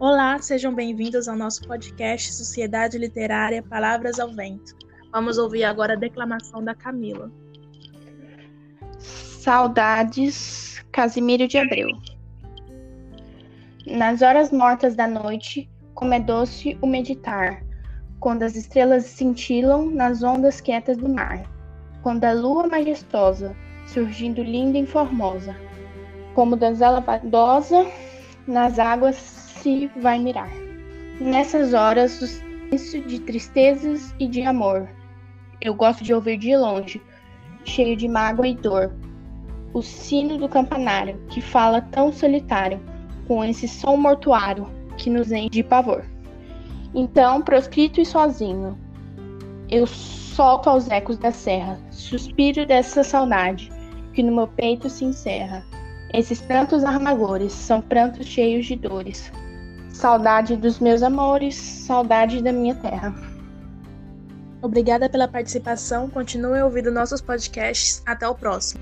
Olá, sejam bem-vindos ao nosso podcast Sociedade Literária Palavras ao Vento. Vamos ouvir agora a declamação da Camila. Saudades, Casimiro de Abreu. Nas horas mortas da noite, como é doce o meditar, quando as estrelas cintilam nas ondas quietas do mar, quando a lua majestosa, surgindo linda e formosa, como donzela vaidosa, nas águas se vai mirar. Nessas horas, o silêncio de tristezas e de amor, eu gosto de ouvir de longe, cheio de mágoa e dor, o sino do campanário que fala tão solitário, com esse som mortuário que nos enche de pavor. Então, proscrito e sozinho, eu solto aos ecos da serra, suspiro dessa saudade que no meu peito se encerra. Esses prantos amargores são prantos cheios de dores. Saudade dos meus amores, saudade da minha terra. Obrigada pela participação. Continue ouvindo nossos podcasts. Até o próximo.